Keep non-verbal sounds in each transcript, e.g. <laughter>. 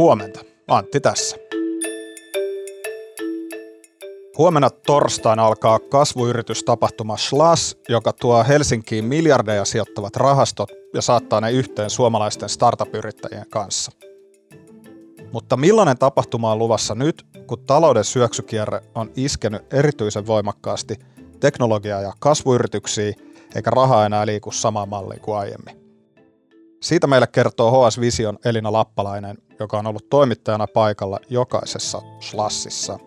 Huomenta, Antti tässä. Huomenna torstaina alkaa kasvuyritystapahtuma SLAS, joka tuo Helsinkiin miljardeja sijoittavat rahastot ja saattaa ne yhteen suomalaisten startup-yrittäjien kanssa. Mutta millainen tapahtuma on luvassa nyt, kun talouden syöksykierre on iskenyt erityisen voimakkaasti teknologia- ja kasvuyrityksiin, eikä raha enää liiku samaan malliin kuin aiemmin? Siitä meille kertoo HS Vision Elina Lappalainen, joka on ollut toimittajana paikalla jokaisessa slassissa.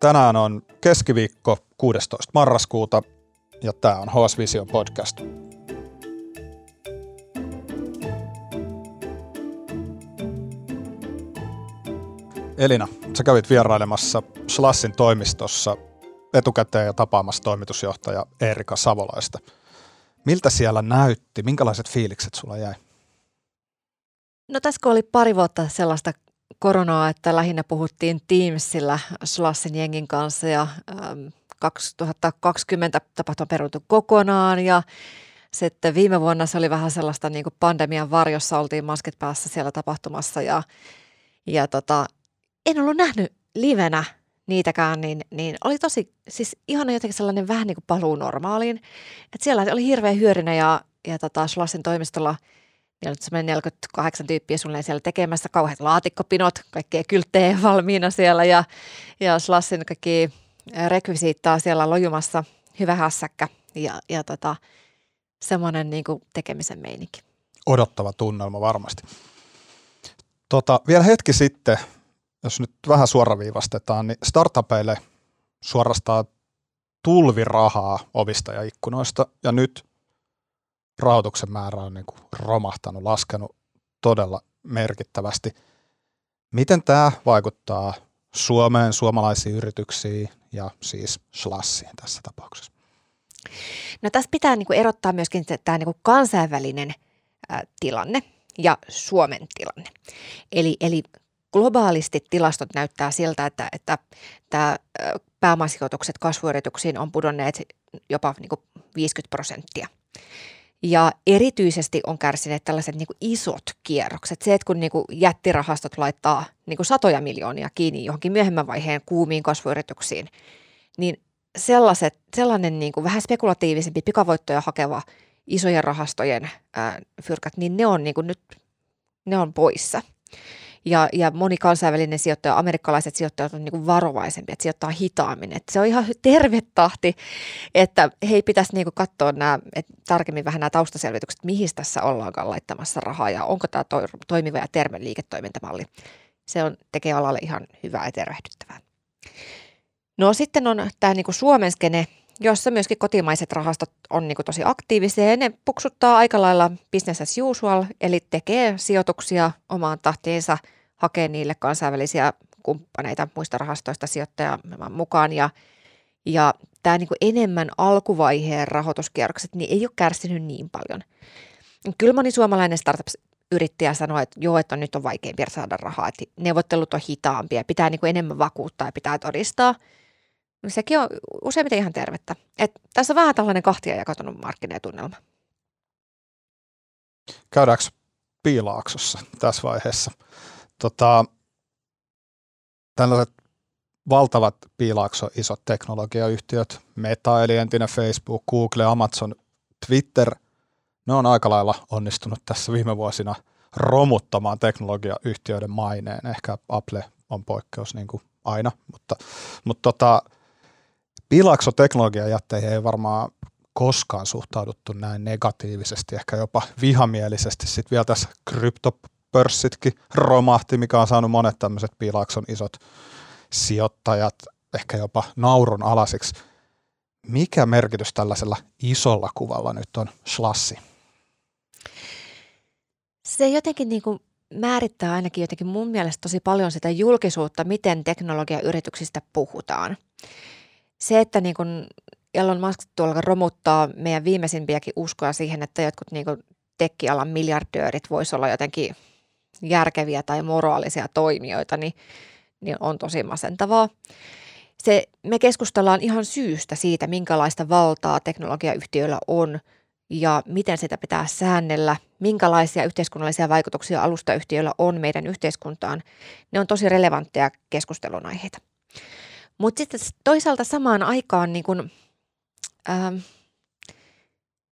Tänään on keskiviikko 16. marraskuuta ja tämä on HS Vision podcast. Elina, sä kävit vierailemassa Slassin toimistossa etukäteen ja tapaamassa toimitusjohtaja Erika Savolaista. Miltä siellä näytti? Minkälaiset fiilikset sulla jäi? No tässä kun oli pari vuotta sellaista koronaa, että lähinnä puhuttiin Teamsillä Slassin jengin kanssa ja ähm, 2020 tapahtuma peruttu kokonaan ja sitten viime vuonna se oli vähän sellaista niin kuin pandemian varjossa, oltiin maskit päässä siellä tapahtumassa ja, ja tota, en ollut nähnyt livenä niitäkään, niin, niin oli tosi, siis ihan jotenkin sellainen vähän niin kuin paluu normaaliin. Että siellä oli hirveän hyödynnä ja, ja tota, Schlassin toimistolla Niillä oli semmoinen 48 tyyppiä sulle siellä tekemässä, kauheat laatikkopinot, kaikkea kylttejä <laughs> valmiina siellä ja, ja Slassin kaikki rekvisiittaa siellä lojumassa, hyvä hässäkkä ja, ja tota, semmoinen niin kuin tekemisen meininki. Odottava tunnelma varmasti. Tota, vielä hetki sitten jos nyt vähän suoraviivastetaan, niin startupeille suorastaan tulvirahaa ovista ja ikkunoista, ja nyt rahoituksen määrä on niin kuin romahtanut, laskenut todella merkittävästi. Miten tämä vaikuttaa Suomeen, suomalaisiin yrityksiin ja siis Schlassiin tässä tapauksessa? No tässä pitää niin kuin erottaa myöskin tämä niin kuin kansainvälinen ä, tilanne ja Suomen tilanne. Eli, eli globaalisti tilastot näyttää siltä, että, että tämä pääomasijoitukset kasvuyrityksiin on pudonneet jopa niin kuin 50 prosenttia. Ja erityisesti on kärsineet tällaiset niin kuin isot kierrokset. Se, että kun niin kuin jättirahastot laittaa niin kuin satoja miljoonia kiinni johonkin myöhemmän vaiheen kuumiin kasvuyrityksiin, niin sellaiset, sellainen niin kuin vähän spekulatiivisempi pikavoittoja hakeva isojen rahastojen ää, fyrkät, niin ne on, niin kuin nyt, ne on poissa – ja, ja moni kansainvälinen sijoittaja, amerikkalaiset sijoittajat on niin varovaisempia, että sijoittaa hitaammin. Että se on ihan terve tahti, että hei pitäisi niin katsoa nämä, että tarkemmin vähän nämä taustaselvitykset, mihin tässä ollaankaan laittamassa rahaa ja onko tämä to, toimiva ja terve liiketoimintamalli. Se on, tekee alalle ihan hyvää ja tervehdyttävää. No sitten on tämä niin Suomen skene, jossa myöskin kotimaiset rahastot on niin tosi aktiivisia ja ne puksuttaa aika lailla business as usual, eli tekee sijoituksia omaan tahtiinsa – hakea niille kansainvälisiä kumppaneita muista rahastoista sijoittajan mukaan ja, ja tämä niin enemmän alkuvaiheen rahoituskierrokset niin ei ole kärsinyt niin paljon. Kyllä moni suomalainen startup-yrittäjä sanoo, että joo, että nyt on vaikeampi saada rahaa, että neuvottelut on hitaampia, pitää niin enemmän vakuuttaa ja pitää todistaa. No sekin on useimmiten ihan tervettä. Et tässä on vähän tällainen kahtia jakautunut markkinatunnelma. Käydäänkö piilaaksossa tässä vaiheessa? tota, tällaiset valtavat piilaakso isot teknologiayhtiöt, Meta eli entinen Facebook, Google, Amazon, Twitter, ne on aika lailla onnistunut tässä viime vuosina romuttamaan teknologiayhtiöiden maineen. Ehkä Apple on poikkeus niin kuin aina, mutta, mutta tota, piilaakso teknologiajätteihin ei varmaan koskaan suhtauduttu näin negatiivisesti, ehkä jopa vihamielisesti. Sitten vielä tässä krypto pörssitkin romahti, mikä on saanut monet tämmöiset piilakson isot sijoittajat ehkä jopa naurun alasiksi. Mikä merkitys tällaisella isolla kuvalla nyt on slassi? Se jotenkin niin kuin määrittää ainakin jotenkin mun mielestä tosi paljon sitä julkisuutta, miten teknologiayrityksistä puhutaan. Se, että niin kuin Elon Musk tuolla romuttaa meidän viimeisimpiäkin uskoa siihen, että jotkut niin kuin tekkialan miljardöörit voisi olla jotenkin järkeviä tai moraalisia toimijoita, niin, niin on tosi masentavaa. Se, me keskustellaan ihan syystä siitä, minkälaista valtaa teknologiayhtiöillä on ja miten sitä pitää säännellä, minkälaisia yhteiskunnallisia vaikutuksia alustayhtiöillä on meidän yhteiskuntaan, ne on tosi relevantteja keskustelun aiheita. Mutta sitten toisaalta samaan aikaan niin kun, ähm,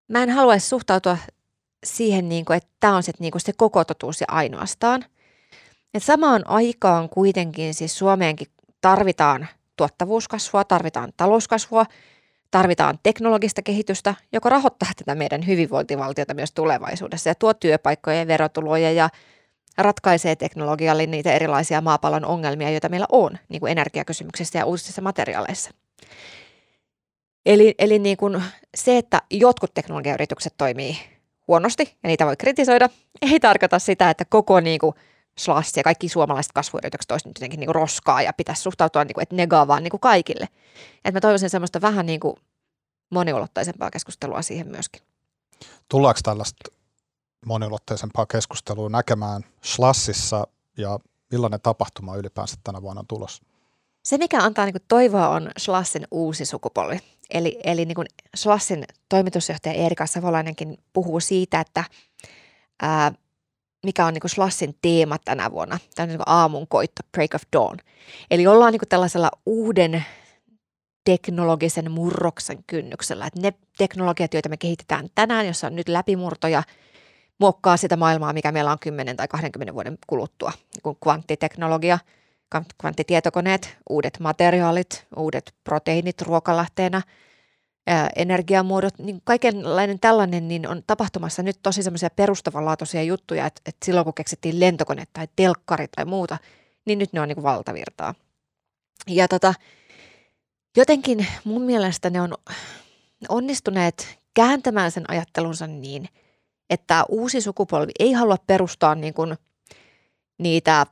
mä en haluaisi suhtautua siihen, niin kun, että tämä on sit, niin kun se koko totuus ja ainoastaan. Et samaan aikaan kuitenkin siis Suomeenkin tarvitaan tuottavuuskasvua, tarvitaan talouskasvua, tarvitaan teknologista kehitystä, joka rahoittaa tätä meidän hyvinvointivaltiota myös tulevaisuudessa ja tuo työpaikkoja ja verotuloja ja ratkaisee teknologialle niitä erilaisia maapallon ongelmia, joita meillä on, niin kuin energiakysymyksissä ja uusissa materiaaleissa. Eli, eli niin kuin se, että jotkut teknologiayritykset toimii huonosti ja niitä voi kritisoida, ei tarkoita sitä, että koko niin kuin slash ja kaikki suomalaiset kasvuyritykset olisivat nyt jotenkin niin kuin roskaa ja pitäisi suhtautua niin kuin, että negaa vaan niin kuin kaikille. Et mä toivoisin semmoista vähän niin kuin moniulotteisempaa keskustelua siihen myöskin. Tullaanko tällaista moniulotteisempaa keskustelua näkemään Slassissa ja millainen tapahtuma ylipäänsä tänä vuonna on tulossa? Se, mikä antaa niin toivoa, on Slassin uusi sukupolvi. Eli, eli niin Slassin toimitusjohtaja Erika Savolainenkin puhuu siitä, että ää, mikä on niin Slassin teema tänä vuonna. Tämä on niin aamun koitto, break of dawn. Eli ollaan niin tällaisella uuden teknologisen murroksen kynnyksellä. Että ne teknologiat, joita me kehitetään tänään, jossa on nyt läpimurtoja, muokkaa sitä maailmaa, mikä meillä on 10 tai 20 vuoden kuluttua. Niin kuin kvanttiteknologia, kvanttitietokoneet, uudet materiaalit, uudet proteiinit ruokalähteenä – energiamuodot, niin kaikenlainen tällainen niin on tapahtumassa nyt tosi semmoisia perustavanlaatuisia juttuja, että, että silloin kun keksittiin lentokone tai telkkari tai muuta, niin nyt ne on niin kuin valtavirtaa. Ja tota, jotenkin mun mielestä ne on onnistuneet kääntämään sen ajattelunsa niin, että uusi sukupolvi ei halua perustaa niin kuin niitä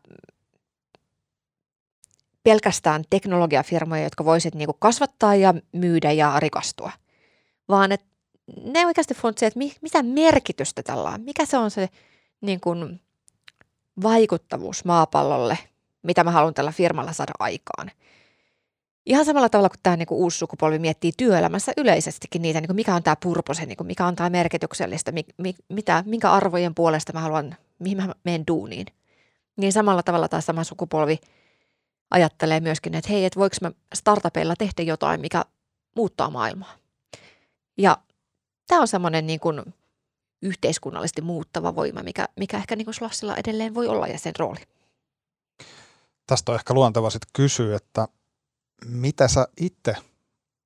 pelkästään teknologiafirmoja, jotka voisit niin kasvattaa ja myydä ja rikastua, vaan että ne oikeasti funtsi, että mitä merkitystä tällä on, mikä se on se niin kuin vaikuttavuus maapallolle, mitä mä haluan tällä firmalla saada aikaan. Ihan samalla tavalla kuin tämä niin kuin uusi sukupolvi miettii työelämässä yleisestikin niitä, niin kuin mikä on tämä purpose, niin kuin mikä on tämä merkityksellistä, mi, mi, mitä, minkä arvojen puolesta mä haluan, mihin mä menen duuniin. Niin samalla tavalla tämä sama sukupolvi – ajattelee myöskin, että hei, että voiko mä startupeilla tehdä jotain, mikä muuttaa maailmaa. Ja tämä on semmoinen niin kuin yhteiskunnallisesti muuttava voima, mikä, mikä ehkä niin kuin Slassilla edelleen voi olla ja sen rooli. Tästä on ehkä luonteva sitten kysyä, että mitä sä itse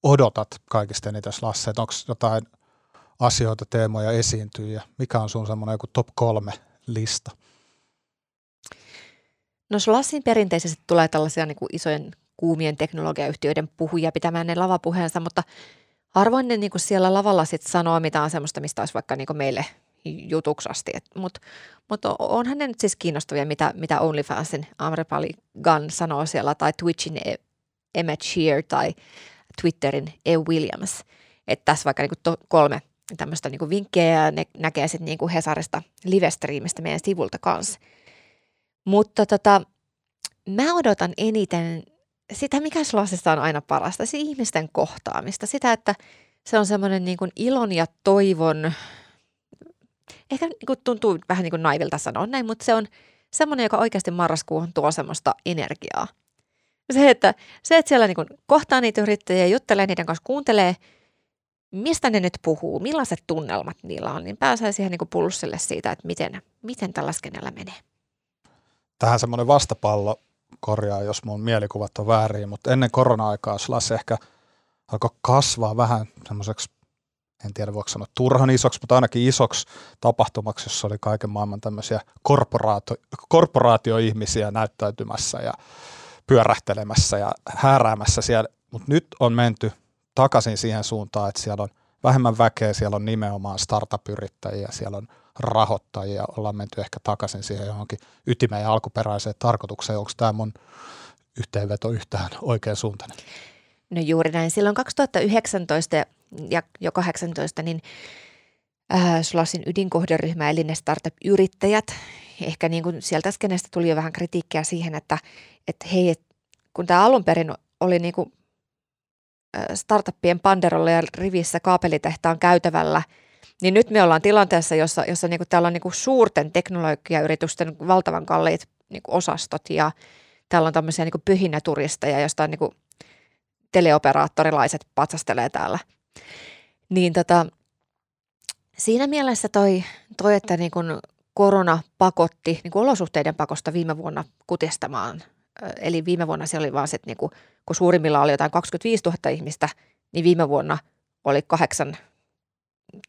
odotat kaikista eniten Slasse, onko jotain asioita, teemoja esiintyy ja mikä on sun semmoinen joku top kolme lista? No Slassin perinteisesti tulee tällaisia niin kuin isojen kuumien teknologiayhtiöiden puhuja pitämään ne lavapuheensa, mutta harvoin ne niin kuin siellä lavalla sit sanoo mitään semmoista, mistä olisi vaikka niin kuin meille jutuksi asti. Mutta mut onhan ne nyt siis kiinnostavia, mitä, mitä OnlyFansin Amrepali Gunn sanoo siellä, tai Twitchin Emma Shear tai Twitterin E. Williams. Että tässä vaikka niin kuin to, kolme tämmöistä niin vinkkejä ja ne näkee sitten niin Hesarista live-striimistä meidän sivulta kanssa – mutta tota, mä odotan eniten sitä, mikä Slassissa on aina parasta, se ihmisten kohtaamista. Sitä, että se on semmoinen niin kuin ilon ja toivon, ehkä niin kuin tuntuu vähän niin kuin naivilta sanoa näin, mutta se on semmoinen, joka oikeasti marraskuuhun tuo semmoista energiaa. Se, että, se, että siellä niin kohtaa niitä yrittäjiä, juttelee niiden kanssa, kuuntelee, mistä ne nyt puhuu, millaiset tunnelmat niillä on, niin pääsee siihen niin pulssille siitä, että miten, miten tällä skenellä menee. Tähän semmoinen vastapallo korjaa, jos mun mielikuvat on väärin, mutta ennen korona-aikaa Slash ehkä alkoi kasvaa vähän semmoiseksi, en tiedä voiko sanoa turhan isoksi, mutta ainakin isoksi tapahtumaksi, jossa oli kaiken maailman tämmöisiä korporaatio, korporaatioihmisiä näyttäytymässä ja pyörähtelemässä ja hääräämässä siellä, mutta nyt on menty takaisin siihen suuntaan, että siellä on vähemmän väkeä, siellä on nimenomaan startup-yrittäjiä, siellä on rahoittajia, ollaan menty ehkä takaisin siihen johonkin ytimeen ja alkuperäiseen tarkoitukseen. Onko tämä mun yhteenveto yhtään oikean suuntainen? No juuri näin. Silloin 2019 ja jo 18 niin äh, Sulasin ydinkohderyhmä eli ne startup-yrittäjät, ehkä niin kuin sieltä skenestä tuli jo vähän kritiikkiä siihen, että, että hei, et, kun tämä alun perin oli niin kuin startuppien panderolla ja rivissä kaapelitehtaan käytävällä – Niin nyt me ollaan tilanteessa, jossa, jossa niin kuin täällä on niin kuin suurten teknologiayritysten valtavan kalliit niin kuin osastot ja täällä on tämmöisiä niin kuin pyhinnäturisteja, josta on niin kuin teleoperaattorilaiset patsastelee täällä. Niin tota, siinä mielessä toi, toi että niin kuin korona pakotti niin kuin olosuhteiden pakosta viime vuonna kutistamaan. Eli viime vuonna se oli vaan se, että niin kuin, kun suurimmilla oli jotain 25 000 ihmistä, niin viime vuonna oli 8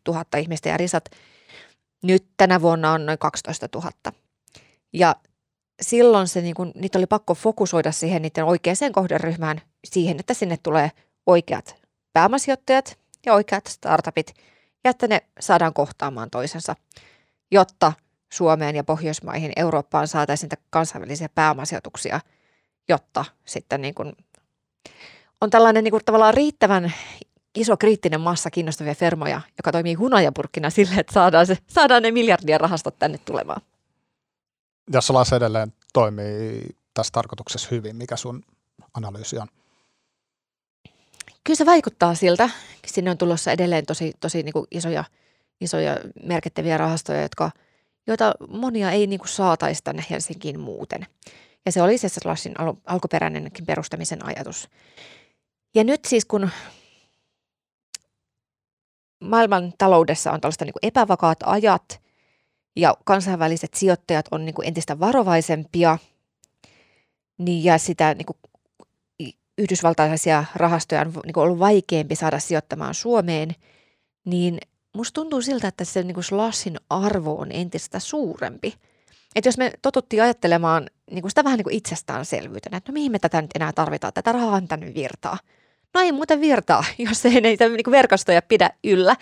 000 ihmistä ja risat. Nyt tänä vuonna on noin 12 000. Ja silloin se, niin kuin, niitä oli pakko fokusoida siihen niiden oikeaan kohderyhmään, siihen, että sinne tulee oikeat pääomasijoittajat ja oikeat startupit, ja että ne saadaan kohtaamaan toisensa, jotta Suomeen ja Pohjoismaihin, Eurooppaan saataisiin kansainvälisiä pääomasijoituksia, jotta sitten niin kuin on tällainen niin kuin tavallaan riittävän iso kriittinen massa kiinnostavia firmoja, joka toimii hunajapurkkina sille, että saadaan, se, saadaan ne miljardien rahastot tänne tulemaan. Ja Solas edelleen toimii tässä tarkoituksessa hyvin. Mikä sun analyysi on? Kyllä se vaikuttaa siltä. Sinne on tulossa edelleen tosi, tosi niin kuin isoja, isoja merkittäviä rahastoja, jotka, joita monia ei niin kuin saataisi tänne Helsinkiin muuten. Ja se oli se Slashin al- alkuperäinenkin perustamisen ajatus. Ja nyt siis kun maailman taloudessa on tällaista niin kuin epävakaat ajat ja kansainväliset sijoittajat on niin kuin entistä varovaisempia, niin ja sitä niin kuin yhdysvaltaisia rahastoja on niin kuin ollut vaikeampi saada sijoittamaan Suomeen, niin musta tuntuu siltä, että se niin kuin slashin arvo on entistä suurempi. Että jos me totuttiin ajattelemaan niin kuin sitä vähän niin kuin itsestäänselvyytenä, että no mihin me tätä nyt enää tarvitaan, tätä rahaa on tänne virtaa – no ei muuten virtaa, <laughs> jos ei niitä niin verkostoja pidä yllä.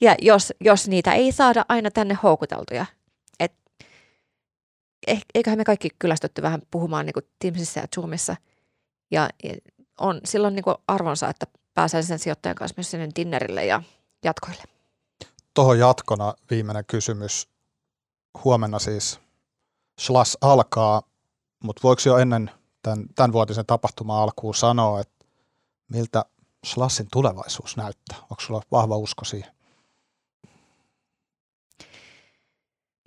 Ja jos, jos niitä ei saada aina tänne houkuteltuja. Et, eh, eiköhän me kaikki kyllästytty vähän puhumaan niin Teamsissa ja Zoomissa. Ja, ja on silloin niin arvonsa, että pääsee sen sijoittajan kanssa myös sinne dinnerille ja jatkoille. Tuohon jatkona viimeinen kysymys. Huomenna siis Slash alkaa, mutta voiko jo ennen tämän, tämän vuotisen tapahtuman alkuun sanoa, että miltä Slassin tulevaisuus näyttää? Onko sulla vahva usko siihen?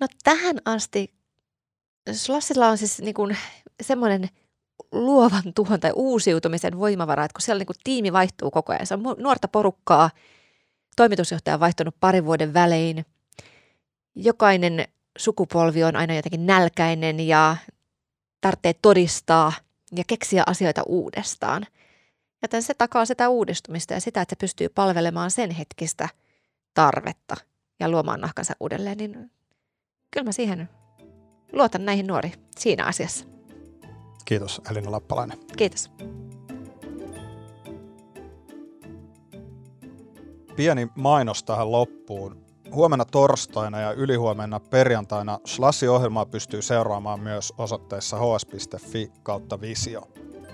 No tähän asti Slassilla on siis niin kuin semmoinen luovan tuhon tai uusiutumisen voimavara, että kun siellä niin tiimi vaihtuu koko ajan, se on nuorta porukkaa, toimitusjohtaja on vaihtunut parin vuoden välein, jokainen sukupolvi on aina jotenkin nälkäinen ja tarvitsee todistaa ja keksiä asioita uudestaan – Joten se takaa sitä uudistumista ja sitä, että se pystyy palvelemaan sen hetkistä tarvetta ja luomaan nahkansa uudelleen, niin kyllä mä siihen luotan näihin nuori siinä asiassa. Kiitos Elina Lappalainen. Kiitos. Pieni mainos tähän loppuun. Huomenna torstaina ja ylihuomenna perjantaina Slassi-ohjelmaa pystyy seuraamaan myös osoitteessa hs.fi kautta visio.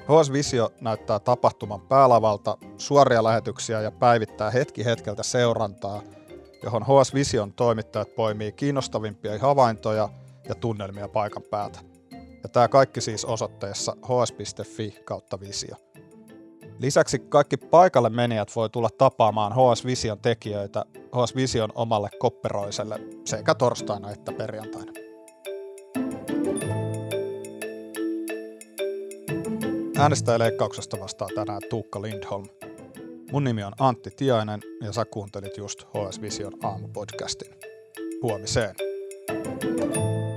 HS Visio näyttää tapahtuman päälavalta suoria lähetyksiä ja päivittää hetki hetkeltä seurantaa, johon HS Vision toimittajat poimii kiinnostavimpia havaintoja ja tunnelmia paikan päältä. Ja tämä kaikki siis osoitteessa hs.fi kautta visio. Lisäksi kaikki paikalle menijät voi tulla tapaamaan HS Vision tekijöitä HS Vision omalle kopperoiselle sekä torstaina että perjantaina. Äänestäjäleikkauksesta vastaa tänään Tuukka Lindholm. Mun nimi on Antti Tiainen ja sä kuuntelit just HS Vision aamupodcastin. Huomiseen. thank you